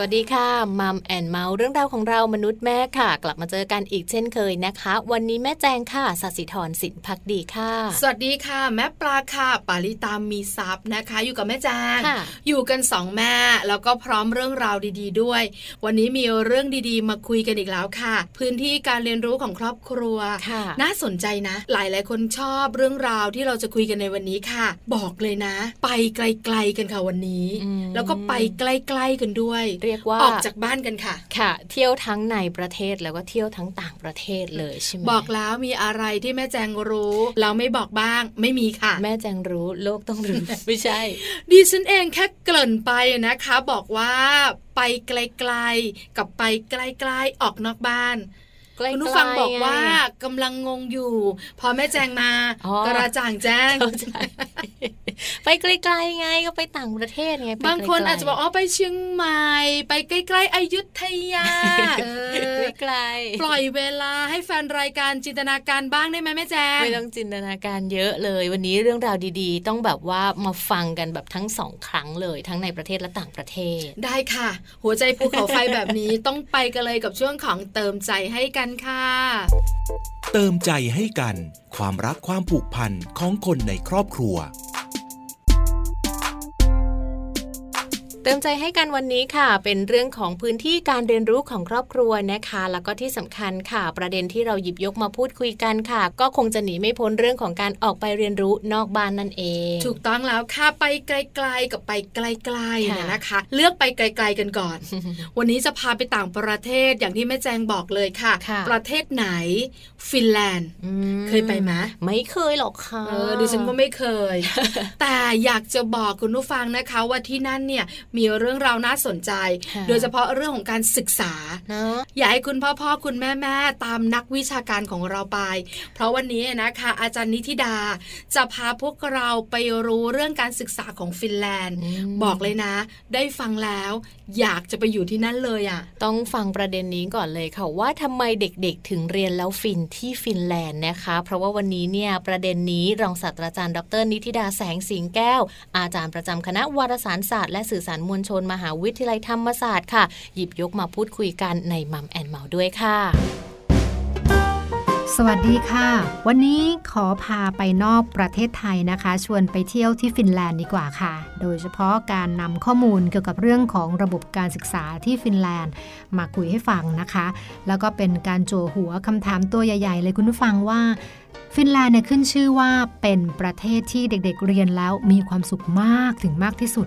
วัสดีค่ะ Mom and Mouth เรื่องราวของเรามนุษย์แม่ค่ะ กลับมาเจอกันอีกเช่นเคยนะคะ วันนี้แม่แจงค่ะสัสิธรสินพักดีค่ะ สวัสดีค่ะ แม่ปลาค่ะ ปาริตามีทรัพย์นะคะ อยู่กับแม่แจงอยู่กันสองแม่แล้วก็พร้อมเรื่องราวดี ๆ ด้วย วันนี้มีเรื่องดีๆ มาคุยกันอีกแล้วค่ะ พื้นที่การเรียนรู้ของครอบครัวน่าสนใจนะ หลายหลายคนชอบเรื่องราวที่เราจะคุยกันในวันนี้ค่ะ บอกเลยนะ ไปไกล ๆกันค่ะวันนี้ แล้วก็ไปใกล้ๆกันด้วยเรียกว่าออกจากบ้านกันค่ะ ค่ะ เที่ยวทั้งในประเทศแล้วก็เที่ยวทั้งต่างประเทศเลยใช่ไหมบอกแล้วมีอะไรที่แม่แจงรู้เราไม่บอกบ้าง ไม่มีค่ะ แม่แจงรู้โลกต้องรู้ไม่ใช่ ดิฉันเองแค่เกริ่นไปนะคะ บอกว่าไปไกลๆกับไปใกล้ๆออกนอกบ้าน คุณผู้ฟังบอกว่ากำลังงงอยู่ พอแม่แจงมากระจ่างแจ้ง ไปไกลๆไงก็ไปต่างประเทศไงบางคนอาจจะบอกอ๋อไปเชียงใหม่ไปใกล้ๆอยุธยาไกลปล่อยเวลาให้แฟนรายการจินตนาการบ้างได้ไหมแม่แจงไม่ต้องจินตนาการเยอะเลย วันนี้เรื่องราวดีๆ ต้องแบบว่ามาฟังกันแบบทั้งสองครั้งเลยทั้งในประเทศและต่างประเทศ ได้ค่ะ หัวใจภูเขาไฟแบบนี้ต้องไปกันเลยกับช่วงของเติมใจให้กันค่ะ เติมใจให้กัน ความรักความผูกพันของคนในครอบครัว เติมใจให้กันวันนี้ค่ะ เป็นเรื่องของพื้นที่การเรียนรู้ของครอบครัวนะคะ แล้วก็ที่สำคัญค่ะ ประเด็นที่เราหยิบยกมาพูดคุยกันค่ะ ก็คงจะหนีไม่พ้นเรื่องของการออกไปเรียนรู้นอกบ้านนั่นเอง ถูกต้องแล้วค่ะไปไกล ๆกับไปใกล้ๆเนี่ยนะคะ เลือกไปไกล ๆกันก่อน วันนี้จะพาไปต่างประเทศอย่างที่แม่แจงบอกเลยค่ะ ประเทศไหน ฟินแลนด์ เคยไปไหมไม่เคยหรอกค่ะเออดิฉันก็ไม่เคย แต่อยากจะบอกคุณผู้ฟังนะคะว่าที่นั่นเนี่ยมีเรื่องราวน่าสนใจ โดยเฉพาะเรื่องของการศึกษาอยากให้คุณพ่อพ่อคุณแม่แม่ตามนักวิชาการของเราไป เพราะวันนี้นะคะ อาจารย์นิธิดา จะพาพวกเราไปรู้เรื่องการศึกษาของฟินแลนด์ บอกเลยนะ ได้ฟังแล้ว อยากจะไปอยู่ที่นั่นเลยอะ ต้องฟังประเด็นนี้ก่อนเลยค่ะว่าทำไมเด็กๆ ถึงเรียนแล้วฟินที่ฟินแลนด์นะคะ เพราะว่าวันนี้เนี่ยประเด็นนี้รองศาสตราจารย์ดร.นิธิดาแสงสิงแก้ว อาจารย์ประจำคณะวารสารศาสตร์และสื่อสารมวลชน มหาวิทยาลัยธรรมศาสตร์ค่ะ หยิบยกมาพูดคุยกันใน Mom and Mouthด้วยค่ะ สวัสดีค่ะ วันนี้ขอพาไปนอกประเทศไทยนะคะ ชวนไปเที่ยวที่ฟินแลนด์ดีกว่าค่ะ โดยเฉพาะการนำข้อมูลเกี่ยวกับเรื่องของระบบการศึกษาที่ฟินแลนด์ มาคุยให้ฟังนะคะ แล้วก็เป็นการจั่วหัวคำถามตัวใหญ่ ๆ เลยคุณผู้ฟังว่าฟินแลนด์เนี่ยขึ้นชื่อว่าเป็นประเทศที่เด็กๆเรียนแล้วมีความสุขมากถึงมากที่สุด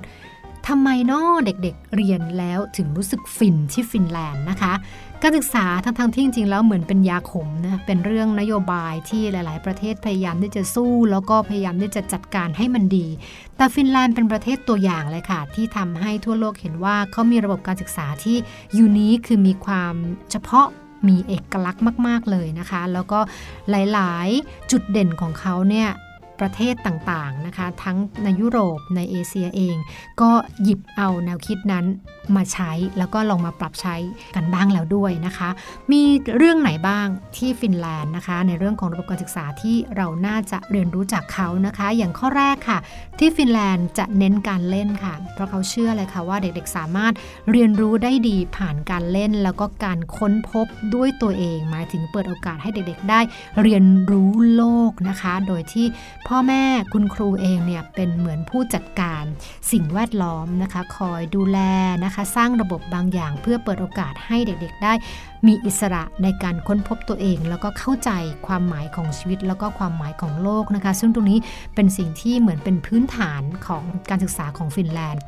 ทำไมนาะเด็กๆเรียนแล้วถึงรู้สึกฟินที่ฟินแลนด์นะคะ การศึกษาทั้งๆที่จริงๆแล้วเหมือนเป็นยาขมนะเป็นเรื่องนโยบายที่หลาย ๆ ประเทศพยายามที่จะสู้ แล้วก็พยายามที่จะจัดการให้มันดี แต่ฟินแลนด์เป็นประเทศตัวอย่างเลยค่ะ ที่ทำให้ทั่วโลกเห็นว่าเขามีระบบการศึกษาที่ยูนิคคือมีความเฉพาะมีเอกลักษณ์มาก ๆ เลยนะคะ แล้วก็หลาย ๆ จุดเด่นของเขาเนี่ย ประเทศต่างๆนะคะทั้งในยุโรปในเอเชียเอง ก็หยิบเอาแนวคิดนั้นมาใช้แล้วก็ลองมาปรับใช้กันบ้างแล้วด้วยนะคะ มีเรื่องไหนบ้างที่ฟินแลนด์นะคะ ในเรื่องของระบบการศึกษาที่เราน่าจะเรียนรู้จากเขานะคะ อย่างข้อแรกค่ะ ที่ฟินแลนด์จะเน้นการเล่นค่ะ เพราะเขาเชื่อเลยค่ะว่าเด็กๆสามารถเรียนรู้ได้ดีผ่านการเล่น แล้วก็การค้นพบด้วยตัวเอง หมายถึงเปิดโอกาสให้เด็กๆ ได้เรียนรู้โลกนะคะ โดยที่พ่อพ่อแม่คุณครูเองเนี่ยเป็นเหมือนผู้จัดการสิ่งแวดล้อมนะคะ คอยดูแลนะคะ สร้างระบบบางอย่างเพื่อเปิดโอกาสให้เด็กๆได้ มีอิสระในการค้นพบตัวเอง แล้วก็เข้าใจความหมายของชีวิต แล้วก็ความหมายของโลกนะคะ ซึ่งตรงนี้เป็นสิ่งที่เหมือนเป็นพื้นฐานของการศึกษาของฟินแลนด์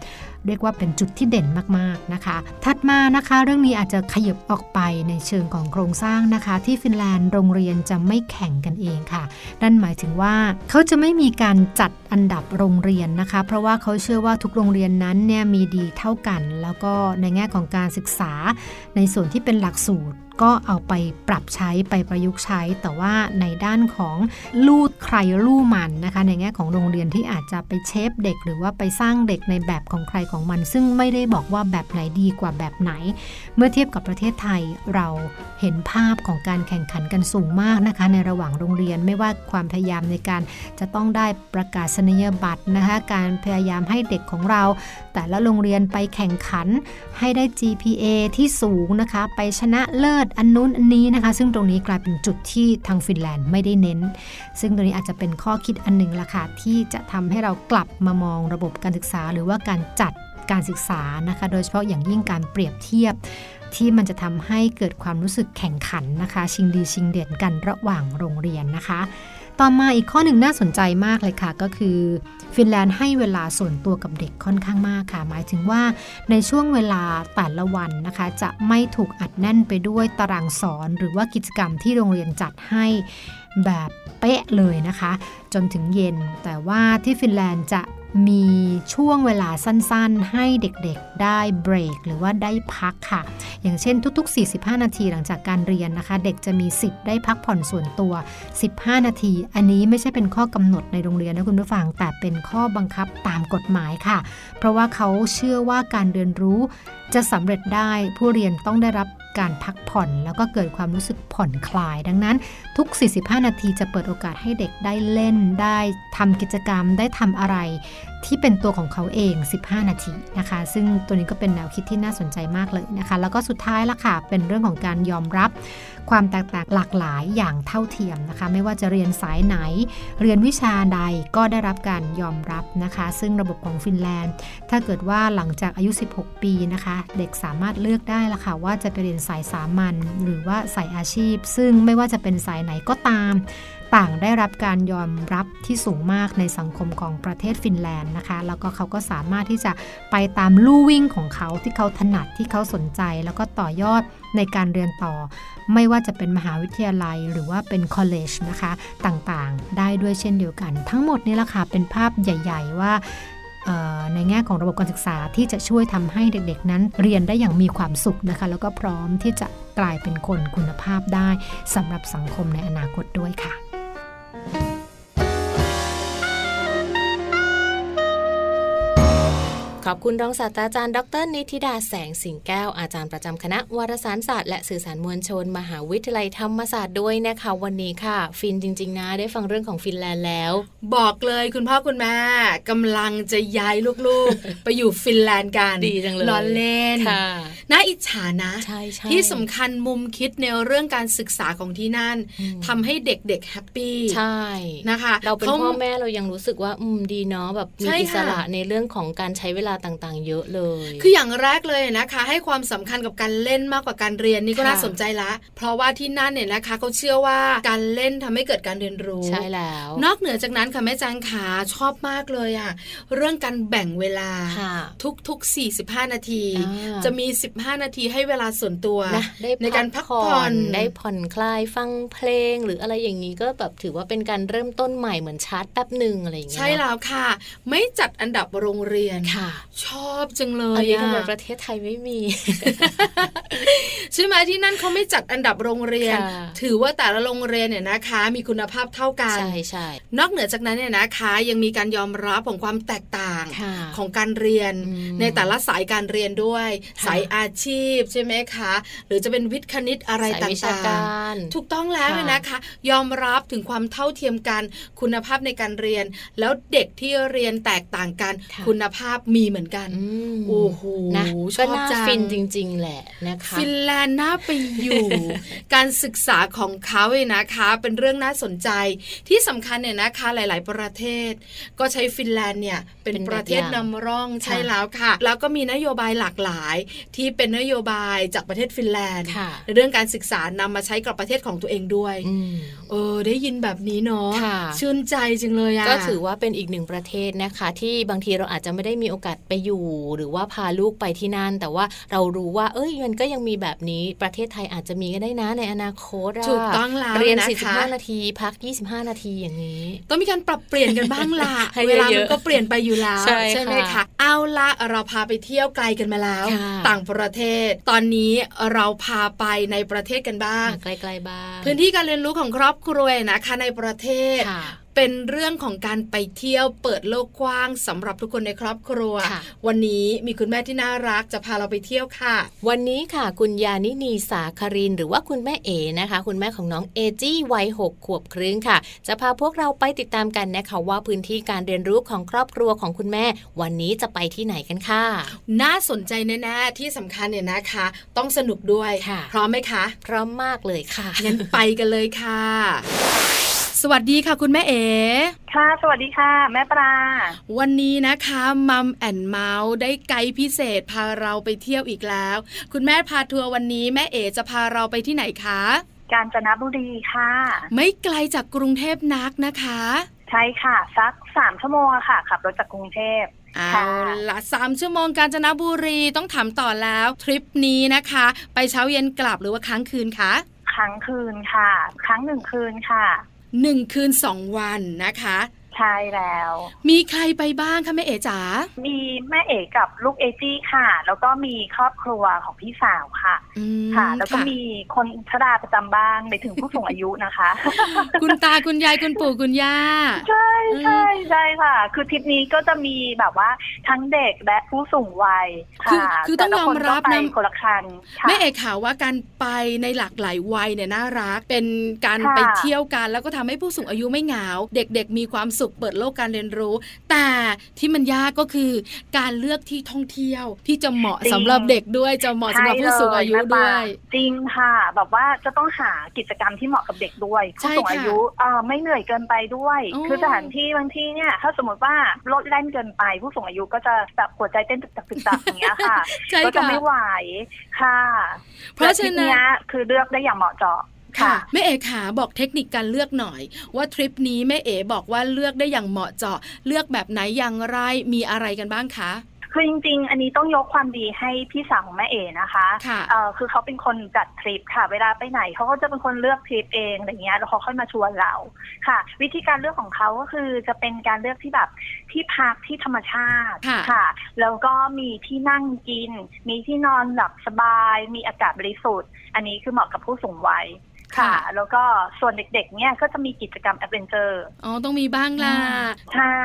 เรียกว่าเป็นจุดที่เด่นมากๆนะคะ ถัดมานะคะเรื่องนี้อาจจะขยับออกไปในเชิงของโครงสร้างนะคะ ที่ฟินแลนด์โรงเรียนจะไม่แข่งกันเองค่ะ นั่นหมายถึงว่าเขาจะไม่มีการจัดอันดับโรงเรียนนะคะ เพราะว่าเขาเชื่อว่าทุกโรงเรียนนั้นเนี่ยมีดีเท่ากัน แล้วก็ในแง่ของการศึกษาในส่วนที่เป็นหลักสูตร ก็เอาไปปรับใช้ไปประยุกต์ใช้ แต่ว่าในด้านของลูดใครลู่มันนะคะ ในแง่ของโรงเรียนที่อาจจะไปเชฟเด็ก หรือว่าไปสร้างเด็กในแบบของใครของมัน ซึ่งไม่ได้บอกว่าแบบไหนดีกว่าแบบไหน เมื่อเทียบกับประเทศไทยเราเห็นภาพของการแข่งขันกันสูงมากนะคะ ในระหว่างโรงเรียนไม่ว่าความพยายามในการจะต้องได้ประกาศนียบัตรนะคะการพยายามให้เด็กของเรา แต่ละโรงเรียนไปแข่งขันให้ได้ GPA ที่สูงนะคะ ไปชนะเลิศอันนู้นอันนี้นะคะ ซึ่งตรงนี้กลายเป็นจุดที่ทางฟินแลนด์ไม่ได้เน้น ซึ่งตรงนี้อาจจะเป็นข้อคิดอันหนึ่งละค่ะที่จะทำให้เรากลับมามองระบบการศึกษา หรือว่าการจัดการศึกษานะคะ โดยเฉพาะอย่างยิ่งการเปรียบเทียบที่มันจะทำให้เกิดความรู้สึกแข่งขันนะคะ ชิงดีชิงเด่นกันระหว่างโรงเรียนนะคะ ต่อมาอีกข้อหนึ่งน่าสนใจมากเลยค่ะ ก็คือฟินแลนด์ให้เวลาส่วนตัวกับเด็กค่อนข้างมากค่ะ หมายถึงว่าในช่วงเวลาแต่ละวันนะคะ จะไม่ถูกอัดแน่นไปด้วยตารางสอน หรือว่ากิจกรรมที่โรงเรียนจัดให้แบบเป๊ะเลยนะคะ จนถึงเย็น แต่ว่าที่ฟินแลนด์จะ มีช่วงเวลาสั้นๆ ให้เด็กๆได้เบรกหรือว่าได้พักค่ะ อย่างเช่นทุก ๆ 45 นาทีหลังจากการเรียนนะคะ เด็กจะมีสิทธิ์ได้พักผ่อนส่วนตัว 15 นาที อันนี้ไม่ใช่เป็นข้อกำหนดในโรงเรียนนะคุณผู้ฟัง แต่เป็นข้อบังคับตามกฎหมายค่ะ เพราะว่าเขาเชื่อว่าการเรียนรู้จะสำเร็จได้ผู้เรียนต้องได้รับ การพักผ่อน แล้วก็เกิดความรู้สึกผ่อนคลาย ดังนั้นทุก 45 นาทีจะเปิดโอกาสให้เด็กได้เล่น ได้ทำกิจกรรม ได้ทำอะไรที่เป็นตัวของเขาเอง 15 นาทีนะคะ ซึ่งตัวนี้ก็เป็นแนวคิดที่น่าสนใจมากเลยนะคะ แล้วก็สุดท้ายละค่ะ เป็นเรื่องของการยอมรับ ความแตกต่างหลากหลายอย่างเท่าเทียมนะคะ ไม่ว่าจะเรียนสายไหน เรียนวิชาใดก็ได้รับการยอมรับนะคะ ซึ่งระบบของฟินแลนด์ ถ้าเกิดว่าหลังจากอายุ 16 ปีนะคะ เด็กสามารถเลือกได้ละค่ะว่าจะไปเรียนสายสามัญหรือว่าสายอาชีพ ซึ่งไม่ว่าจะเป็นสายไหนก็ตาม ต่างได้รับการยอมรับที่สูงมากในสังคมของประเทศฟินแลนด์นะคะ แล้วก็เขาก็สามารถที่จะไปตามลู่วิ่งของเขาที่เขาถนัดที่เขาสนใจ แล้วก็ต่อยอดในการเรียนต่อ ไม่ว่าจะเป็นมหาวิทยาลัยหรือว่าเป็นคอลเลจนะคะต่างๆ ได้ด้วยเช่นเดียวกัน ทั้งหมดนี้ละค่ะเป็นภาพใหญ่ ๆ ว่าในแง่ของระบบการศึกษาที่จะช่วยทำให้เด็กๆ นั้นเรียนได้อย่างมีความสุขนะคะ แล้วก็พร้อมที่จะกลายเป็นคนคุณภาพได้สำหรับสังคมในอนาคตด้วยค่ะ ขอบคุณรองศาสตราจารย์ดร นิติดาแสงสิงแก้วอาจารย์ประจำคณะวารสารศาสตร์และสื่อสารมวลชน มหาวิทยาลัยธรรมศาสตร์ด้วยนะคะวันนี้ค่ะ ฟินจริง ๆ นะ ได้ฟังเรื่องของฟินแลนด์แล้ว บอกเลยคุณพ่อคุณแม่กำลังจะย้ายลูกๆ ไปอยู่ฟินแลนด์กันดีจังเลยล้อเล่นค่ะน่าอิจฉานะใช่ใช่ที่สำคัญมุมคิดในเรื่องการศึกษาของที่นั่นทำให้เด็กๆแฮปปี้ใช่นะคะ เราเป็นพ่อแม่เรายังรู้สึกว่าอืมดีเนาะแบบมีใช่อิสระค่ะในเรื่องของการใช้เวลาต่างๆ เยอะเลย คืออย่างแรกเลยนะคะ ให้ความสำคัญกับการเล่นมากกว่าการเรียนนี่ก็ค่ะน่าสนใจละ เพราะว่าที่นั่นเนี่ยนะคะเขาเชื่อว่าการเล่นทำให้เกิดการเรียนรู้ใช่แล้ว นอกเหนือจากนั้นค่ะแม่จางขาชอบมากเลยอะเรื่องการแบ่งเวลาค่ะทุกๆ 45 นาทีอ่าจะมี 15 นาทีให้เวลาส่วนตัวนะได้ในการพักผ่อนได้ผ่อนคลายฟังเพลงหรืออะไรอย่างนี้ก็แบบถือว่าเป็นการเริ่มต้นใหม่เหมือนชาร์จแป๊บหนึ่งอะไรอย่างเงี้ยใช่แล้วค่ะ ไม่จัดอันดับโรงเรียนค่ะชอบจังเลอันยนี้อะทำไมประเทศไทยไม่มี ใช่ไหมที่นั่นเขาไม่จัดอันดับโรงเรียนค่ะถือว่าแต่ละโรงเรียนเนี่ยนะคะ มีคุณภาพเท่ากันใช่ใช่นอกเหนือจากนั้นเนี่ยนะคะ ยังมีการยอมรับของความแตกต่างค่ะของการเรียนอืมในแต่ละสายการเรียนด้วยค่ะสายอาชีพใช่ไหมคะ หรือจะเป็นวิทย์คณิตอะไรสายต่วิชาางการๆถูกต้องแล้วค่ะนะคะ ยอมรับถึงความเท่าเทียมกันคุณภาพในการเรียน แล้วเด็กที่เรียนแตกต่างกันค่ะคุณภาพมีเหมือนกันอืมโอ้โหนะชก็อบน่าจังฟินจริง ๆ แหละนะคะฟินแลนด์น่าไปอยู่ การศึกษาของเขาเนี่ยนะคะ เป็นเรื่องน่าสนใจที่สำคัญเนี่ยนะคะหลาย ๆ ประเทศ ก็ใช้ฟินแลนด์เนี่ยเป็นเป็นแบบประเทศอย่างนำร่องใช่ค่ะแล้วค่ะ แล้วก็มีนโยบายหลากหลาย ที่เป็นนโยบายจากประเทศฟินแลนด์ค่ะในเรื่องการศึกษานำมาใช้กับประเทศของตัวเองด้วยอืมเออได้ยินแบบนี้เนาะค่ะชื่นใจจังเลยอะก็ถือว่าเป็นอีกหนึ่งประเทศนะคะ ที่บางทีเราอาจจะไม่ได้มีโอกาสไปอยู่หรือว่าพาลูกไปที่นั่น แต่ว่าเรารู้ว่า เอ้ยมันก็ยังมีแบบนี้ประเทศไทยอาจจะมีก็ได้นะในอนาคตถูกต้องแล้วเรียน 45 นาทีพัก 25 นาทีอย่างนี้ต้องมีการปรับเปลี่ยนกันบ้างล่ะเวลามันก็เปลี่ยนไปอยู่แล้ว ใช่ไหมคะเอาละเราพาไปเที่ยวไกลกันมาแล้ว ต่างประเทศ ตอนนี้เราพาไปในประเทศกันบ้างไกลๆบ้าง พื้นที่การเรียนรู้ของครอบครัวนะคะในประเทศ เป็นเรื่องของการไปเที่ยวเปิดโลกกว้างสำหรับทุกคนในครอบครัว วันนี้มีคุณแม่ที่น่ารักจะพาเราไปเที่ยวค่ะ วันนี้ค่ะคุณยานินีสาคาริน หรือว่าคุณแม่เอ๋นะคะ คุณแม่ของน้องเอจี้วัยหกขวบครึ่งค่ะ จะพาพวกเราไปติดตามกันนะคะว่าพื้นที่การเรียนรู้ของครอบครัวของคุณแม่ วันนี้จะไปที่ไหนกันค่ะ น่าสนใจแน่ๆที่สำคัญเนี่ยนะคะ ต้องสนุกด้วยพร้อมไหมคะ พร้อมมากเลยค่ะงั้นไปกันเลยค่ะ สวัสดีค่ะคุณแม่เอ๋ค่ะ สวัสดีค่ะ แม่ปลา วันนี้นะคะมัมแอนเมาส์ได้ไกด์พิเศษพาเราไปเที่ยวอีกแล้ว คุณแม่พาทัวร์วันนี้แม่เอ๋จะพาเราไปที่ไหนคะ กาญจนบุรีค่ะ ไม่ไกลจากกรุงเทพนักนะคะ ใช่ค่ะสักสามชั่วโมงค่ะขับรถจากกรุงเทพเอาละสามชั่วโมงกาญจนบุรีต้องถามต่อแล้ว ทริปนี้นะคะ ไปเช้าเย็นกลับหรือว่าค้างคืนคะค้างคืนค่ะค้างหนึ่งคืนค่ะ หนึ่งคืนสองวันนะคะ ใช่แล้ว มีใครไปบ้างคะแม่เอ๋จ๋า มีแม่เอ๋กับลูกเอจี้ค่ะ แล้วก็มีครอบครัวของพี่สาวค่ะค่ะ แล้วก็มีคนชราประจำบ้างไปถึงผู้สูงอายุนะคะ คุณตาคุณยายคุณปู่คุณย่า ใช่ใช่ใช่ค่ะ คือทริปนี้ก็จะมีแบบว่าทั้งเด็กและผู้สูงวัยค่ะคือต้องยอมรับนะคนละคันแม่เอ๋ข่าวว่าการไปในหลากหลายวัยเนี่ยน่ารัก เป็นการไปเที่ยวกันแล้วก็ทำให้ผู้สูงอายุไม่เหงา เด็ก ๆ มีความสุขเปิดโลกการเรียนรู้ แต่ที่มันยากก็คือการเลือกที่ท่องเที่ยวที่จะเหมาะสำหรับเด็กด้วยจะเหมาะสำหรับผู้สูงอายุด้วย จริงค่ะ แบบว่าจะต้องหากิจกรรมที่เหมาะกับเด็กด้วยผู้สูงอายุไม่เหนื่อยเกินไปด้วย คือสถานที่บางที่เนี่ยถ้าสมมติว่ารถแล่นเกินไป ผู้สูงอายุก็จะแบบหัวใจเต้นตึกตักตึกตักอย่างเงี้ยค่ะก็จะไม่ไหวค่ะ เพราะฉะนั้นคือเลือกได้อย่างเหมาะเจาะ ค่ะแม่เอ๋ขาบอกเทคนิคการเลือกหน่อย ว่าทริปนี้แม่เอ๋บอกว่าเลือกได้อย่างเหมาะเจาะ เลือกแบบไหนอย่างไรมีอะไรกันบ้างคะคือจริงๆ อันนี้ต้องยกความดีให้พี่สาวของแม่เอ๋นะคะค่ะคือเขาเป็นคนจัดทริปค่ะ เวลาไปไหนเขาก็จะเป็นคนเลือกทริปเองอะไรเงี้ย แล้วเขาค่อยมาชวนเราค่ะ วิธีการเลือกของเขาก็คือจะเป็นการเลือกที่แบบที่พักที่ธรรมชาติค่ะ แล้วก็มีที่นั่งกิน มีที่นอนหลับสบาย มีอากาศบริสุทธิ์ อันนี้คือเหมาะกับผู้สูงวัย ค่ะ แล้วก็ส่วนเด็กๆ เนี่ยก็จะมีกิจกรรม adventure อ๋อ ต้องมีบ้างล่ะ ใช่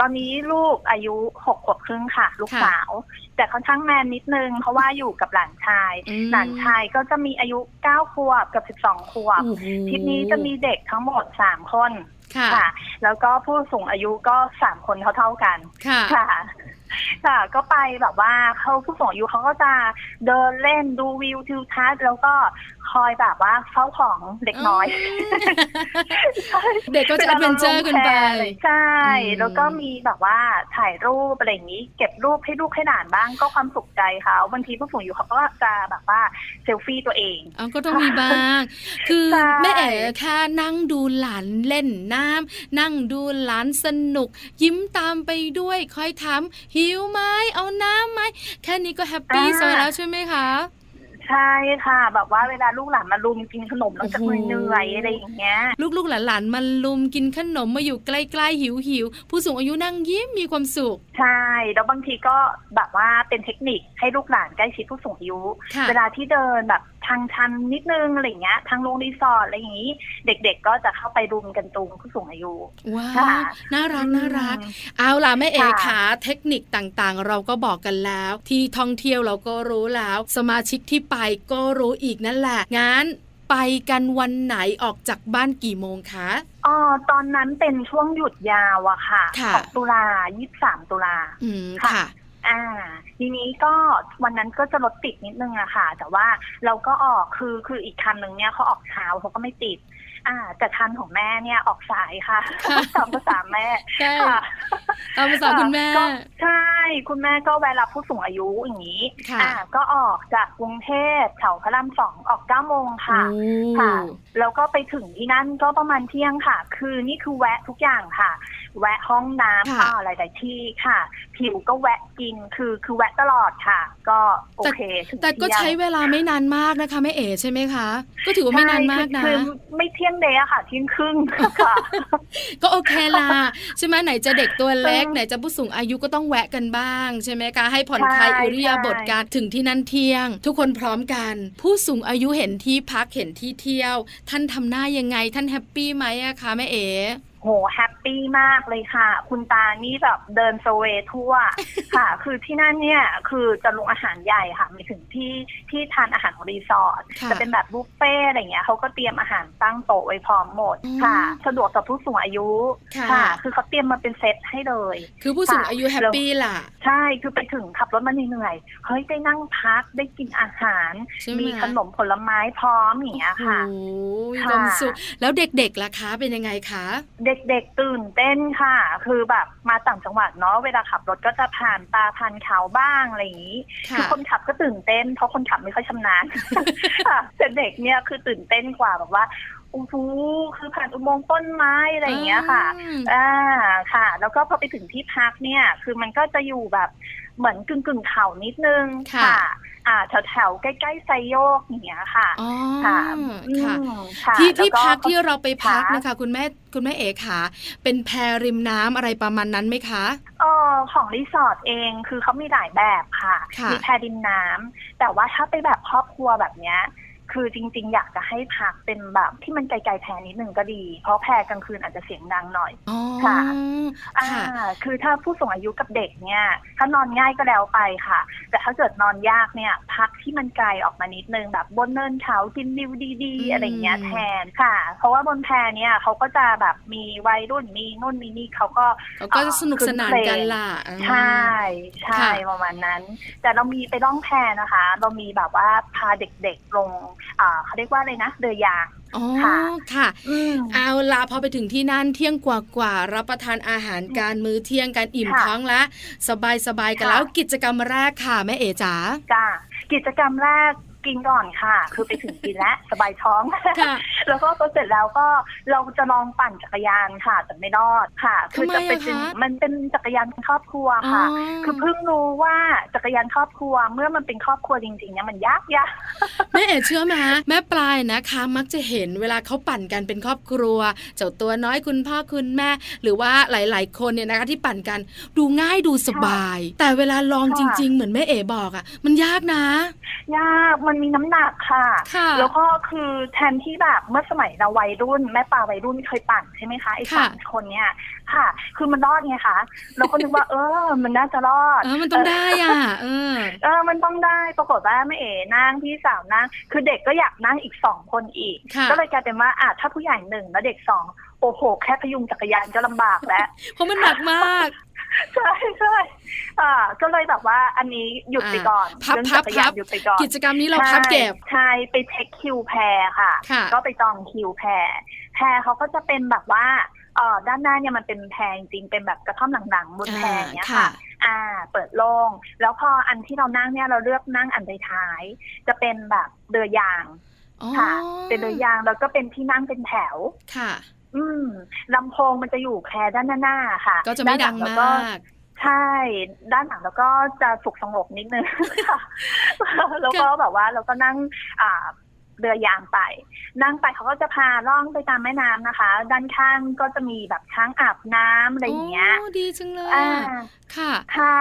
ตอนนี้ลูกอายุหกขวบครึ่งค่ะ ลูกสาว แต่ค่อนข้างแมนนิดนึง เพราะว่าอยู่กับหลานชาย หลานชายก็จะมีอายุเก้าขวบกับสิบสองขวบทีนี้จะมีเด็กทั้งหมดสามคนค่ะ แล้วก็ผู้สูงอายุก็สามคนเท่าๆกัน ค่ะ ค่ะ ก็ไปแบบว่าเขาผู้สูงอายุเขาก็จะเดินเล่นดูวิวทิวทัศน์แล้วก็ คอยแบบว่าเฝ้าของเด็กน้อย เด็กก็จะเป็นเจอกันไป ใช่ แล้วก็มีแบบว่าถ่ายรูปอะไรอย่างนี้ เก็บรูปให้ลูกให้หลานบ้างก็ความสุขใจเขาบางทีผู้สูงอายุเขาก็จะแบบว่าเซลฟี่ตัวเองอ๋อก็ต้องมีบ้าง คือแม่เอ๋แค่นั่งดูหลานเล่นน้ำนั่งดูหลานสนุก ยิ้มตามไปด้วยคอยถามหิวไหมเอาน้ำไหมแค่นี้ก็แฮปปี้ซะแล้วใช่ไหมคะ ใช่ค่ะ แบบว่าเวลาลูกหลานมาลุมกินขนมแล้วจะเหนื่อยอะไรอย่างเงี้ย ลูกๆหลานๆมาลุมกินขนมมาอยู่ใกล้ๆหิวๆผู้สูงอายุนั่งยิ้มมีความสุข ใช่ แล้วบางทีก็แบบว่าเป็นเทคนิคให้ลูกหลานใกล้ชิดผู้สูงอายุ เวลาที่เดินแบบ ทางชันนิดนึงอะไรเงี้ยทางโรงรีสอร์ทอะไรอย่างนี้ เด็กๆก็จะเข้าไปรุมกันตรงผู้สูงอายุว้าวน่ารักน่ารัก เอาล่ะแม่เอขาเทคนิคต่างๆ เราก็บอกกันแล้ว ที่ท่องเที่ยวเราก็รู้แล้ว สมาชิกที่ไปก็รู้อีกนั่นแหละงั้นไปกันวันไหนออกจากบ้านกี่โมงคะอ๋อตอนนั้นเป็นช่วงหยุดยาวอะค่ะ ของตุลายี่สามตุลาอืมค่ะ อ่า ทีนี้ก็วันนั้นก็จะรถติดนิดนึงอะค่ะ แต่ว่าเราก็ออกคือคืออีกคันหนึ่งเนี่ยเขาออกเช้าเขาก็ไม่ติด อ่า แต่คันของแม่เนี่ยออกสายค่ะตามภาษาแม่ค่ะตามภาษาคุณแม่ใช่ คุณแม่ก็แวะรับผู้สูงอายุอย่างนี้ค่ะอ่าก็ออกจากกรุงเทพแถวพระรามสองออกเก้าโมงค่ะโอ้ค่ะ แล้วก็ไปถึงที่นั่นก็ประมาณเที่ยงค่ะ คือนี่คือแวะทุกอย่างค่ะ แวะห้องน้ำค่ะอ่าหลายๆที่ค่ะ ผิวก็แวะกินคือคือแวะตลอดค่ะ ก็โอเคถึงแต่ก็เที่ยงใช้เวลาไม่นานมากนะคะแม่เอ๋ใช่ไหมคะ ก็ถือว่าไม่นานมากนะใช่คือคือไม่เที่ยงเดย์อะค่ะเที่ยงครึ่งค่ะ ก็โอเคล่ะใช่ไหมไหนจะเด็กตัวเล็กเออไหนจะผู้สูงอายุก็ต้องแวะกันบ้างใช่ไหมคะให้ผ่อนคลายใช่อิริยาบถใช่การถึงที่นั่นเที่ยง ทุกคนพร้อมกัน ผู้สูงอายุเห็นที่พักเห็นที่เที่ยว ท่านทำหน้ายังไงท่าน happy ไหมอะคะแม่เอ๋ โห happy มากเลยค่ะ คุณตานี่แบบเดินโซเวทั่วค่ะ คือที่นั่นเนี่ยคือจะโรงอาหารใหญ่ค่ะไปถึงที่ที่ทานอาหารของรีสอร์ทค่ะจะเป็นแบบบุฟเฟ่ต์อะไรเงี้ยเขาก็เตรียมอาหารตั้งโต๊ะไว้พร้อมหมดอืมค่ะ สะดวกต่อผู้สูงอายุค่ะ คือเขาเตรียมมาเป็นเซตให้เลย คือผู้สูงค่ะอายุ happy ล่ะ ใช่คือไปถึงขับรถมาเหนื่อยๆเฮ้ยได้นั่งพักได้กินอาหารใช่ไหมมีขนมผลไม้พร้อมอย่างเงี้ยค่ะโอ้ยค่ะความสุขแล้วเด็กๆล่ะคะเป็นยังไงคะ เด็กๆตื่นเต้นค่ะ คือแบบมาต่างจังหวัดเนาะเวลาขับรถก็จะผ่านตาผ่านเขาบ้างอะไรอย่างนี้ค่ะคือคนขับก็ตื่นเต้น เพราะคนขับไม่ค่อยชำนาญค่ะแต่เด็กเนี่ยคือตื่นเต้นกว่าแบบว่าโอ้โหคือผ่านอุโมงค์ต้นไม้อะไรอย่างเงี้ยค่ะอืมอ่าค่ะ แล้วก็พอไปถึงที่พักเนี่ย คือมันก็จะอยู่แบบเหมือนกึ่งกึ่งๆเขานิดนึงค่ะ อ่าแถวแถวๆใกล้ๆไซโยกอย่างเงี้ยค่ะอ๋อค่ะค่ะอืมค่ะที่ที่แล้วพักที่เราไปพักค่ะนะคะ คุณแม่คุณแม่เอ๋ขาเป็นแพริมน้ำอะไรประมาณนั้นไหมคะเออของรีสอร์ทเองคือเขามีหลายแบบค่ะค่ะมีแพดินน้ำแต่ว่าถ้าไปแบบครอบครัวแบบเนี้ย คือจริง ๆ อยากจะให้พักเป็นแบบที่มันไกลๆแพนิดนึงก็ดี เพราะแพกลางคืนอาจจะเสียงดังหน่อยอ๋อค่ะอ่าค่ะคือถ้าผู้สูงอายุกับเด็กเนี่ย ถ้านอนง่ายก็แล้วไปค่ะ แต่ถ้าเกิดนอนยากเนี่ย พักที่มันไกลออกมานิดนึงแบบบนเนินเขากินวิวดีอืมๆอะไรเงี้ยแทนค่ะ เพราะว่าบนแพเนี่ยเขาก็จะแบบมีวัยรุ่นมีนู่นมีนี่เขาก็เขาก็จะสนุกสนานกันล่ะอืมใช่ใช่ค่ะประมาณนั้น แต่เรามีไปล่องแพนะคะ เรามีแบบว่าพาเด็กๆลงอ่าเขาเรียกว่าอะไรนะเรือยางอ๋อค่ะค่ะอืมเอาล่ะพอไปถึงที่นั่นเที่ยงกว่าๆรับประทานอาหารการมื้อเที่ยงกันอิ่มค่ะท้องแล้วสบายสบายๆกันค่ะแล้วกิจกรรมแรกค่ะแม่เอ๋จ๋าจ้ากิจกรรมแรก กินก่อนค่ะ คือไปถึงกินแล้วสบายท้องค่ะแล้วก็พอเสร็จแล้วก็เราจะลองปั่นจักรยานค่ะ แต่ไม่รอดค่ะ คือทำไมจะเป็นอะคะมันเป็นจักรยานครอบครัวค่ะอ๋อคือเพิ่งรู้ว่าจักรยานครอบครัวเมื่อมันเป็นครอบครัวจริงๆเนี่ยมันยากยากแม่เอ๋เชื่อไหมแม่ปลายนะคะ มักจะเห็นเวลาเขาปั่นกันเป็นครอบครัว เจ้าตัวน้อยคุณพ่อคุณแม่ หรือว่าหลาย ๆ คนเนี่ยนะคะที่ปั่นกันดูง่ายดูสบาย แต่เวลาลองจริง ๆ เหมือนแม่เอ๋บอกอะ มันยากนะ ยากมันมีน้ำหนักค่ะ ค่ะแล้วก็คือแทนที่แบบเมื่อสมัยเราวัยรุ่น แม่ปลาวัยรุ่นเคยปั่นใช่ไหมคะไอ้ค่ะสามคนเนี่ยค่ะ คือมันรอดไงคะเราก็นึกว่า เออ มันน่าจะรอด เออมันต้องได้อะ เออ เออ มันต้องได้ ปรากฏว่าแม่เอ๋นั่งพี่สาวนั่ง คือเด็กก็อยากนั่งอีกสองคนอีก ค่ะ ก็เลยกลายเป็นว่าอะถ้าผู้ใหญ่หนึ่งแล้วเด็กสอง โอ้โห แค่พยุงจักรยานก็ลำบากแล้ว เพราะมันหนักมาก ใช่ใช่ อ่าก็เลยแบบว่าอันนี้หยุดไปก่อนพับเรื่องพับจักรยาพันบหยุดไปก่อนกิจกรรมนี้เราพับเก็บใช่ไปเช็คคิวแพรค่ะค่ะก็ไปจองคิวแพรแพรเขาก็จะเป็นแบบว่าเอ่อด้านหน้าเนี่ยมันเป็นแพรจริงๆเป็นแบบกระท่อมหลังๆบนแพรอย่างเนี้ยอ่าค่ะค่ะอ่า เปิดโล่งแล้วพออันที่เรานั่งเนี่ยเราเลือกนั่งอันท้ายๆจะเป็นแบบเรือยางอ๋อค่ะ เป็นเรือยางแล้วก็เป็นที่นั่งเป็นแถวค่ะ อืมลำโพงมันจะอยู่แพรด้านหน้าๆค่ะ ก็จะไม่ดังนหลัมแล้วาก ใช่ ด้านหลังแล้วก็จะสุกสงบนิดนึงค่ะแล้วก็แบบว่าเราก็นั่งอ่าเรือยางไป นั่งไปเขาก็จะพาล่องไปตามแม่น้ำนะคะ ด้านข้างก็จะมีแบบช้างอาบน้ำอะไรอย่างเงี้ยโอ้ดีจังเลยอ่าอะค่ะ ค่ะ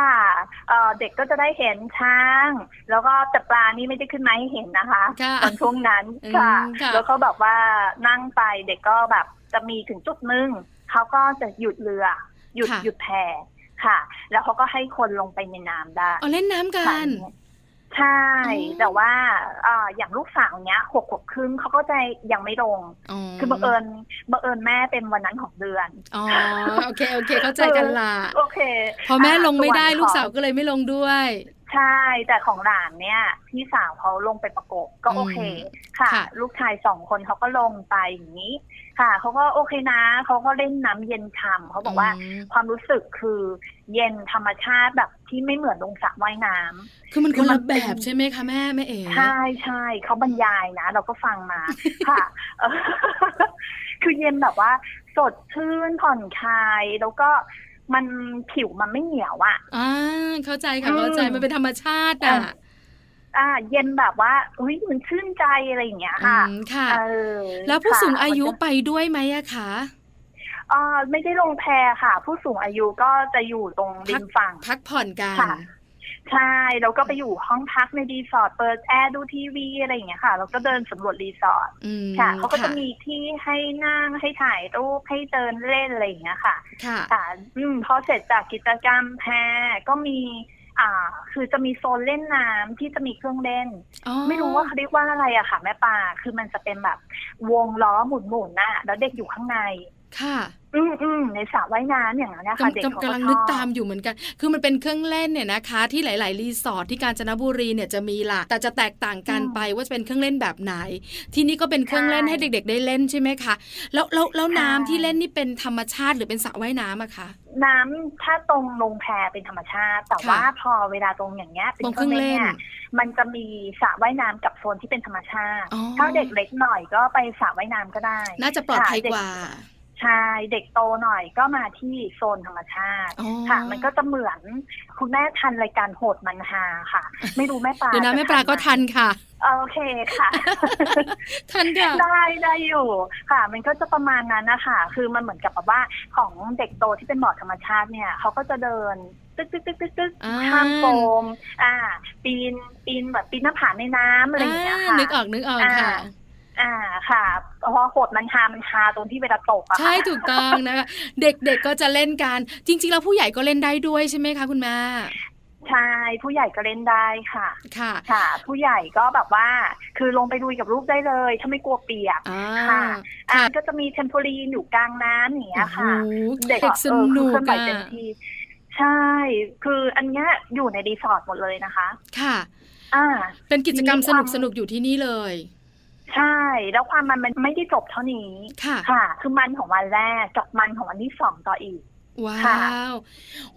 เอ่อเด็กก็จะได้เห็นช้าง แล้วก็แต่ปลานี่ไม่ได้ขึ้นมาให้เห็นนะคะค่ะตอนช่วงนั้นอืมค่ะค่ะ แล้วก็แบบว่านั่งไปเด็กก็แบบจะมีถึงจุดหนึ่งเขาก็จะหยุดเรือ หยุดค่ะหยุดแพ ค่ะ แล้วเขาก็ให้คนลงไปในน้ำได้เอาเล่นน้ำกัค่ะน ใช่อ๋อแต่ว่าเอ่ออย่างลูกสาวเนี้ยหกขวบครึ่งเขาก็จะยังไม่ลง คือบังเอิญบังเอิญแม่เป็นวันนั้นของเดือน อ๋อ โอเค โอเค เข้าใจกันละโอเค พอแม่ลงไม่ได้ส่วนของลูกสาวก็เลยไม่ลงด้วยใใช่ แต่ของหลานเนี่ย พี่สาวเขาลงไปประกบก็โอเค ค่ะ ลูกชายสองคนเขาก็ลงไปอย่างนี้ ค่ะ เขาก็โอเคนะ เขาก็เล่นน้ำเย็นฉ่ำเขาบอกว่าความรู้สึกคือ เย็นธรรมชาติแบบที่ไม่เหมือนลงสระว่ายน้ำคือมันคนละแบบใช่ไหมคะแม่แม่เอ๋ใช่ใช่เขาบรรยายนะ เราก็ฟังมาค่ะคือเย็นแบบว่า สดชื่นผ่อนคลายแล้วก็มันผิวมันไม่เหนียวอะอ่าเข้าใจค่ะเข้าใจมันเป็นธรรมชาติอะอ่าเย็นแบบว่าเฮ้ยมันชื่นใจอะไรอย่างเงี้ยค่ะค่ะแล้วผู้สูงอายุไปด้วยไหมอะคะ อ่าไม่ได้ลงแพค่ะ ผู้สูงอายุก็จะอยู่ตรงริมฝั่งพักผ่อนกันใช่แล้วก็ไปอยู่ห้องพักในรีสอร์ทเปิดแอร์ดูทีวีอะไรอย่างเงี้ยค่ะแล้วก็เดินสำรวจรีสอร์ทค่ะเขาก็จะมีที่ให้นั่งให้ถ่ายรูปให้เดินเล่นอะไรอย่างเงี้ยค่ะค่ะอืมพอเสร็จจากกิจกรรมแพก็มีอ่า คือจะมีโซนเล่นน้ำที่จะมีเครื่องเล่น ไม่รู้ว่าเขาเรียกว่าอะไรอะค่ะ แม่ปลาคือมันจะเป็นแบบวงล้อหมุนๆน่ะ แล้วเด็กอยู่ข้างในค่ะ อืมอืมในสระว่ายน้ำอย่างนั้นนะคะเด็กเขากำลังนึกตามอยู่เหมือนกัน คือมันเป็นเครื่องเล่นเนี่ยนะคะ ที่หลาย ๆ รีสอร์ทที่กาญจนบุรีเนี่ยจะมีล่ะ แต่จะแตกต่างกันไปว่าจะเป็นเครื่องเล่นแบบไหน ที่นี่ก็เป็นเครื่องเล่นให้เด็ก ๆ ได้เล่นใช่ไหมคะ แล้วแล้วแล้วน้ำที่เล่นนี่เป็นธรรมชาติหรือเป็นสระว่ายน้ำอะคะน้ำถ้าตรงลงแพเป็นธรรมชาติ แต่ว่าพอเวลาตรงอย่างเงี้ยเป็นเครื่องเล่นมันจะมีสระว่ายน้ำกับโซนที่เป็นธรรมชาติ ถ้าเด็กเล็กหน่อยก็ไปสระว่ายน้ำก็ได้ น่าจะปลอดภัยกว่า ใช่เด็กโตหน่อยก็มาที่โซนธรรมชาติ ค่ะ มันก็จะเหมือนคุณแม่ทันรายการโหดมันฮาค่ะ ไม่รู้แม่ปลาเดี๋ยวนะแม่ปลาก็ทันค่ะโอเคค่ะ ทันค่ะได้ได้อยู่ค่ะ มันก็จะประมาณนั้นนะคะคือมันเหมือนกับแบบว่าของเด็กโตที่เป็นหมอธรรมชาติเนี่ยเขาก็จะเดินตึกตึกตึกตึกตึกข้ามโฟมอ่า ปีนปีนแบบปีนหน้าผาในน้ำอะไรอย่างเงี้ยค่ะนึกออกนึกออกค่ะ อ่าค่ะเพราะโหดมันฮามันฮาตรงที่เวลาตกอะใช่ถูกต้องนะคะ เด็กๆก็จะเล่นกัน จริง ๆ แล้วผู้ใหญ่ก็เล่นได้ด้วยใช่ไหมคะคุณแม่ใช่ผู้ใหญ่ก็เล่นได้ค่ะ ค่ะ ค่ะ ผู้ใหญ่ก็แบบว่า คือลงไปดูกับลูกได้เลย ถ้าไม่กลัวเปียกค่ะอ่าก็จะมีเทมโพลีนอยู่กลางน้ำอย่างเงี้ยค่ะ เด็กสนุกเต็มที่ใช่ คืออันเนี้ยอยู่ในรีสอร์ทหมดเลยนะคะ ค่ะ อ่า เป็นกิจกรรมสนุกสนุกอยู่ที่นี่เลย ใช่ แล้วความมันมันไม่ได้จบเท่านี้ค่ะ ค่ะ คือมันของวันแรกกับมันของวันที่สองต่ออีกว้าว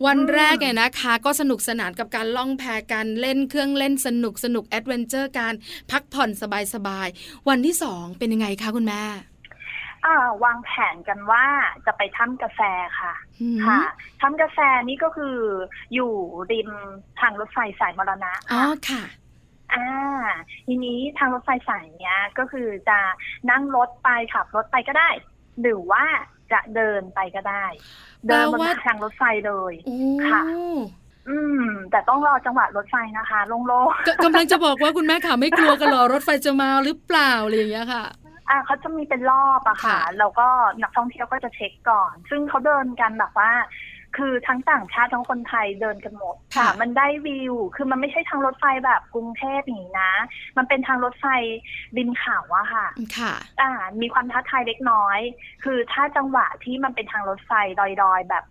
วันแรกเนี่ยนะคะ ก็สนุกสนานกับการล่องแพกันเล่นเครื่องเล่นสนุกสนุก adventure การพักผ่อนสบายๆ วันที่สองเป็นยังไงคะคุณแม่อ่าวางแผนกันว่าจะไปถ้ำกระแซค่ะ ค่ะถ้ำกระแซนี่ก็คืออยู่ริมทางรถไฟสายมรณะอ๋อค่ะ อ่าทีนี้ทางรถไฟสายเนี้ยก็คือจะนั่งรถไปขับรถไปก็ได้ หรือว่าจะเดินไปก็ได้ เดินบนทางรถไฟเลยค่ะอืม แต่ต้องรอจังหวะรถไฟนะคะลงโลกำลังจะบอกว่าคุณแม่ขาไม่กลัวกันหรอรถไฟจะมาหรือเปล่าอะไรอย่างเงี้ยค่ะอ่าเขาจะมีเป็นรอบอะค่ะ แล้วก็นักท่องเที่ยวก็จะเช็คก่อน ซึ่งเขาเดินกันแบบว่า คือทั้งต่างชาติทั้งคนไทยเดินกันหมดค่ะ มันได้วิว คือมันไม่ใช่ทางรถไฟแบบกรุงเทพอย่างนี้นะ มันเป็นทางรถไฟดินเขาอะค่ะ ค่ะ อ่า มีความท้าทายเล็กน้อย คือถ้าจังหวะที่มันเป็นทางรถไฟดอยๆ แบบ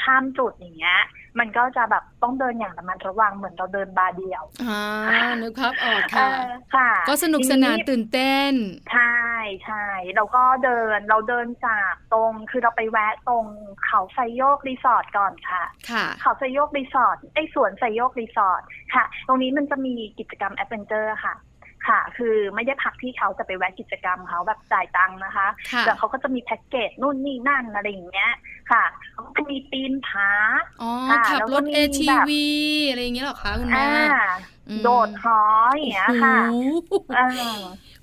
ข้ามจุดอย่างเงี้ย มันก็จะแบบต้องเดินอย่างระมัดระวังเหมือนเราเดินบาเดียวอ่านึกภาพออกค่ะค่ะ ก็สนุกสนานตื่นเต้น ใช่ใช่เราก็เดินเราเดินจากตรงคือเราไปแวะตรงเขาไทรโยครีสอร์ทก่อนค่ะค่ะ เขาไทรโยครีสอร์ทไอสวนไทรโยครีสอร์ทค่ะ ตรงนี้มันจะมีกิจกรรม adventure ค่ะ ค่ะ คือไม่ได้พักที่เขาจะไปแวะกิจกรรมเขาแบบจ่ายตังค์นะคะแต่เขาก็จะมีแพ็กเกจนู่นนี่นั่นอะไรอย่างเงี้ยค่ะเขาก็มีปีนผาอ๋อขับรถ ATV อะไรอย่างเงี้ยหรอคะคุณแม่โดดหออย่างเงี้ยค่ะ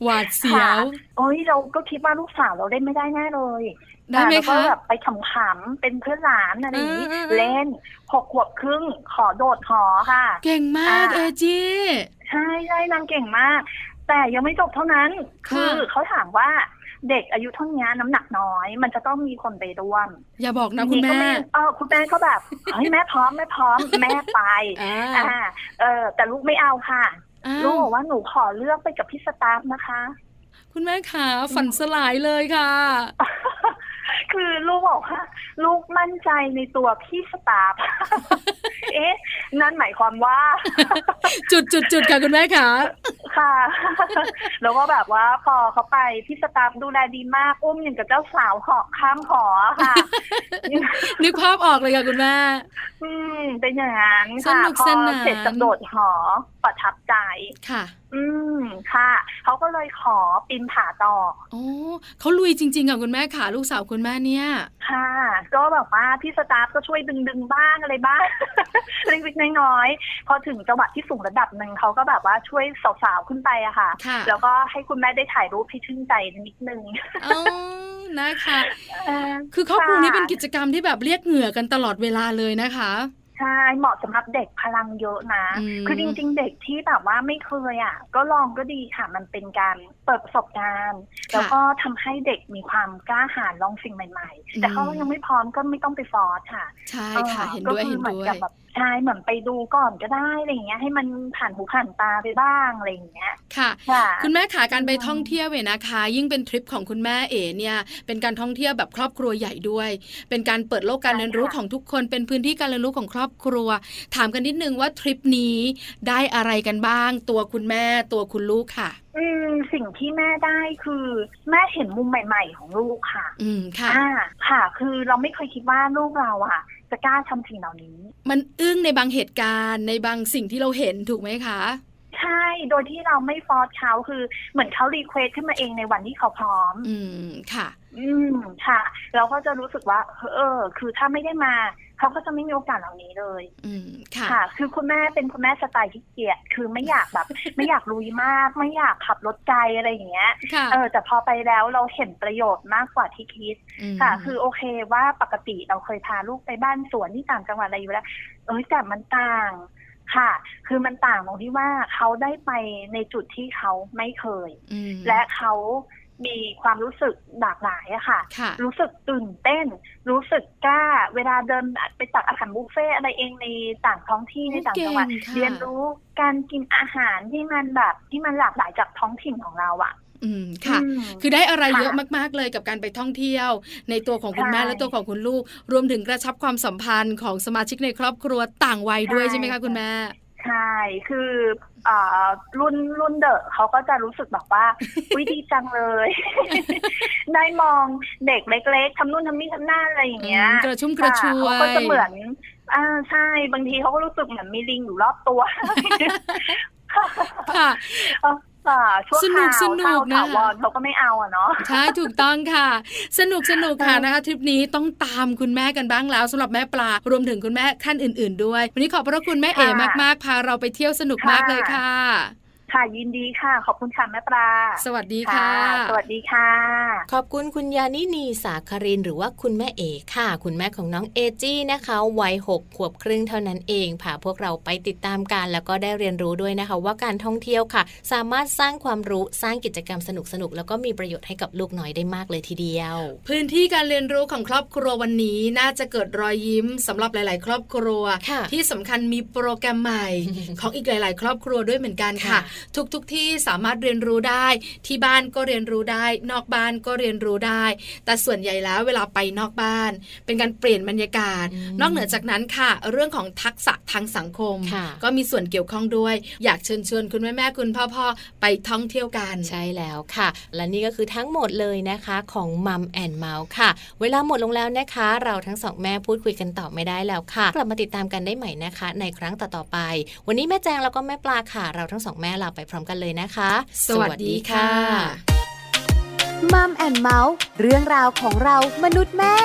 หวาดเสียว โอ้ยเราก็คิดว่าลูกสาวเราเล่นไม่ได้แน่เลย ได้ไหมคะแบบไปขำๆเป็นเพื่อนหลานอะไรอย่างนี้เล่นหกขวบครึ่งขอโดดหอค่ะ เก่งมากเอจีใช่ใช่นางเก่งมาก แต่ยังไม่จบเท่านั้น คือเขาถามว่าเด็กอายุเท่านี้น้ำหนักน้อย มันจะต้องมีคนไปร่วม อย่าบอกนะคุณแม่เออคุณแม่ก็แบบเฮ้ยแม่พร้อมแม่พร้อมแม่ไปอ่าเออ แต่ลูกไม่เอาค่ะลูกบอกว่าหนูขอเลือกไปกับพี่สตาฟนะคะ คุณแม่ขาฝันสลายเลยค่ะ คือลูกบอกว่าลูกมั่นใจในตัวพี่สตาฟเอ๊ะ นั่นหมายความว่า จุดจุดจุดค่ะคุณแม่คะค่ะ แล้วก็แบบว่าพอเขาไปพี่สตาฟดูแลดีมากอุ้มอย่างกับเจ้าสาวหอกข้ามหอค่ะ นึกภาพออกเลยค่ะคุณแม่ อืม เป็นอย่างนั้นค่ะ พอเสร็จจากโดดหอประทับใจค่ะอืมค่ะ เขาก็เลยขอปีนผาต่อโอ้เขาลุยจริงๆอะคุณแม่ค่ะลูกสาวคุณแม่เนี่ย ค่ะ ก็แบบว่าพี่สตาฟก็ช่วยดึงดึงบ้างอะไรบ้างเล็กๆน้อยๆพอถึงจังหวะที่สูงระดับหนึ่งเขาก็แบบว่าช่วยสาวๆขึ้นไปอะค่ะ แล้วก็ให้คุณแม่ได้ถ่ายรูปให้ชื่นใจนิดนึงนะคะ คือครอบครัวนี้เป็นกิจกรรมที่แบบเรียกเหงื่อกันตลอดเวลาเลยนะคะ ใช่เหมาะสำหรับเด็กพลังเยอะนะ คือจริง ๆ เด็กที่แบบว่าไม่เคยอะ ก็ลองก็ดีค่ะ มันเป็นการเปิดประสบการณ์ แล้วก็ทำให้เด็กมีความกล้าหาญลองสิ่งใหม่ ๆ แต่เขายังไม่พร้อมก็ไม่ต้องไปฟอร์สค่ะ ใช่ค่ะ เห็นด้วยเห็นด้วยใช่เหมือนไปดูก่อนก็ได้อะไรอย่างเงี้ย ให้มันผ่านหูผ่านตาไปบ้างอะไรอย่างเงี้ยค่ะ คุณแม่ขาการไปท่องเที่ยวเวนะคะ ยิ่งเป็นทริปของคุณแม่เอ๋เนี่ย เป็นการท่องเที่ยวแบบครอบครัวใหญ่ด้วย เป็นการเปิดโลกการเรียนรู้ของทุกคน เป็นพื้นที่การเรียนรู้ของครอบครัว ถามกันนิดนึงว่าทริปนี้ได้อะไรกันบ้าง ตัวคุณแม่ตัวคุณลูกค่ะอืมสิ่งที่แม่ได้คือแม่เห็นมุมใหม่ ๆ ของลูกค่ะ อืมค่ะค่ะ คือเราไม่เคยคิดว่าลูกเราอะ จะกล้าทำสิ่งเหล่านี้ มันอึ้งในบางเหตุการณ์ในบางสิ่งที่เราเห็นถูกไหมคะใช่ โดยที่เราไม่ฟอร์สเขาคือเหมือนเขารีเควสขึ้นมาเองในวันที่เขาพร้อม อืมค่ะ อืมค่ะ เราก็จะรู้สึกว่า เออ คือถ้าไม่ได้มา เขาก็จะไม่มีโอกาสเหล่านี้เลย อืมค่ะ คือคุณแม่เป็นคุณแม่สไตล์ที่เกียจคือไม่อยากแบบ ไม่อยากลุยมาก ไม่อยากขับรถไกลอะไรอย่างเงี้ย เออ แต่พอไปแล้วเราเห็นประโยชน์มากกว่าที่คิด ค่ะ คือโอเคว่าปกติเราเคยพาลูกไปบ้านสวนที่ต่างจังหวัดอะไรอยู่แล้ว เออแต่มันต่างค่ะ คือมันต่างตรงที่ว่าเขาได้ไปในจุดที่เขาไม่เคย และเขา มีความรู้สึกหลากหลายอะค่ะ รู้สึกตื่นเต้น รู้สึกกล้า เวลาเดินไปตักอาหารบุฟเฟ่อะไรเองในต่างท้องที่ในต่างจังหวัดเรียนรู้การกินอาหารที่มันแบบที่มันหลากหลายจากท้องถิ่นของเราอะอืมค่ะ คือได้อะไรเยอะมากๆเลยกับการไปท่องเที่ยว ในตัวของคุณแม่และตัวของคุณลูก รวมถึงกระชับความสัมพันธ์ของสมาชิกในครอบครัวต่างวัยด้วยใช่ไหมคะคุณแม่ใช่ คืออรุ่นรุ่นเดอะเขาก็จะรู้สึกแบบว่าวิดีจังเลย ได้มองเด็กเล็ก ๆทำนู่นทำนี่ทำหน้าอะไรอย่างเงี้ยกระชุ่มกระชวยเขาก็จะเหมือนอ่าใช่บางทีเขาก็รู้สึกเหมือนมีลิงอยู่รอบตัวค่ะ สนุกสนุกนะเขาก็ไม่เอาอะเนาะใช่ถูกต้องค่ะ สนุกสนุกค่ะนะคะทริปนี้ต้องตามคุณแม่กันบ้างแล้วสำหรับแม่ปลารวมถึงคุณแม่ท่านอื่น ๆ ด้วย วันนี้ขอบพระคุณแม่เอ๋มากๆพาเราไปเที่ยวสนุกมากเลยค่ะ ค่ะยินดีค่ะ ขอบคุณค่ะแม่ปลาสวัสดีค่ะ สวัสดีค่ะ ขอบคุณคุณยานินีสาครินหรือว่าคุณแม่เอกค่ะ คุณแม่ของน้องเอจี้นะคะวัยหกขวบครึ่งเท่านั้นเองพาพวกเราไปติดตามกันแล้วก็ได้เรียนรู้ด้วยนะคะ ว่าการท่องเที่ยวค่ะ สามารถสร้างความรู้สร้างกิจกรรมสนุกสนุกแล้วก็มีประโยชน์ให้กับลูกน้อยได้มากเลยทีเดียว พื้นที่การเรียนรู้ของครอบครัววันนี้น่าจะเกิดรอยยิ้มสำหรับหลาย ๆ ครอบครัว ที่สำคัญมีโปรแกรมใหม่ของอีกหลาย ๆ ครอบครัวด้วยเหมือนกันค่ะทุกๆที่สามารถเรียนรู้ได้ ที่บ้านก็เรียนรู้ได้ นอกบ้านก็เรียนรู้ได้ แต่ส่วนใหญ่แล้วเวลาไปนอกบ้าน เป็นการเปลี่ยนบรรยากาศ นอกเหนือจากนั้นค่ะ เรื่องของทักษะทางสังคม ก็มีส่วนเกี่ยวข้องด้วย อยากเชิญชวนคุณแม่แม่คุณพ่อพ่อไปท่องเที่ยวกัน ใช่แล้วค่ะ และนี่ก็คือทั้งหมดเลยนะคะของมัมแอนเมาส์ค่ะ เวลาหมดลงแล้วนะคะ เราทั้งสองแม่พูดคุยกันต่อไม่ได้แล้วค่ะ กลับมาติดตามกันได้ใหม่นะคะ ในครั้งต่อๆไป วันนี้แม่แจงแล้วก็แม่ปลาค่ะ เราทั้งสองแม่ลาไปพร้อมกันเลยนะคะ สวัสดีค่ะมัมแอนเมาส์เรื่องราวของเรามนุษย์แม่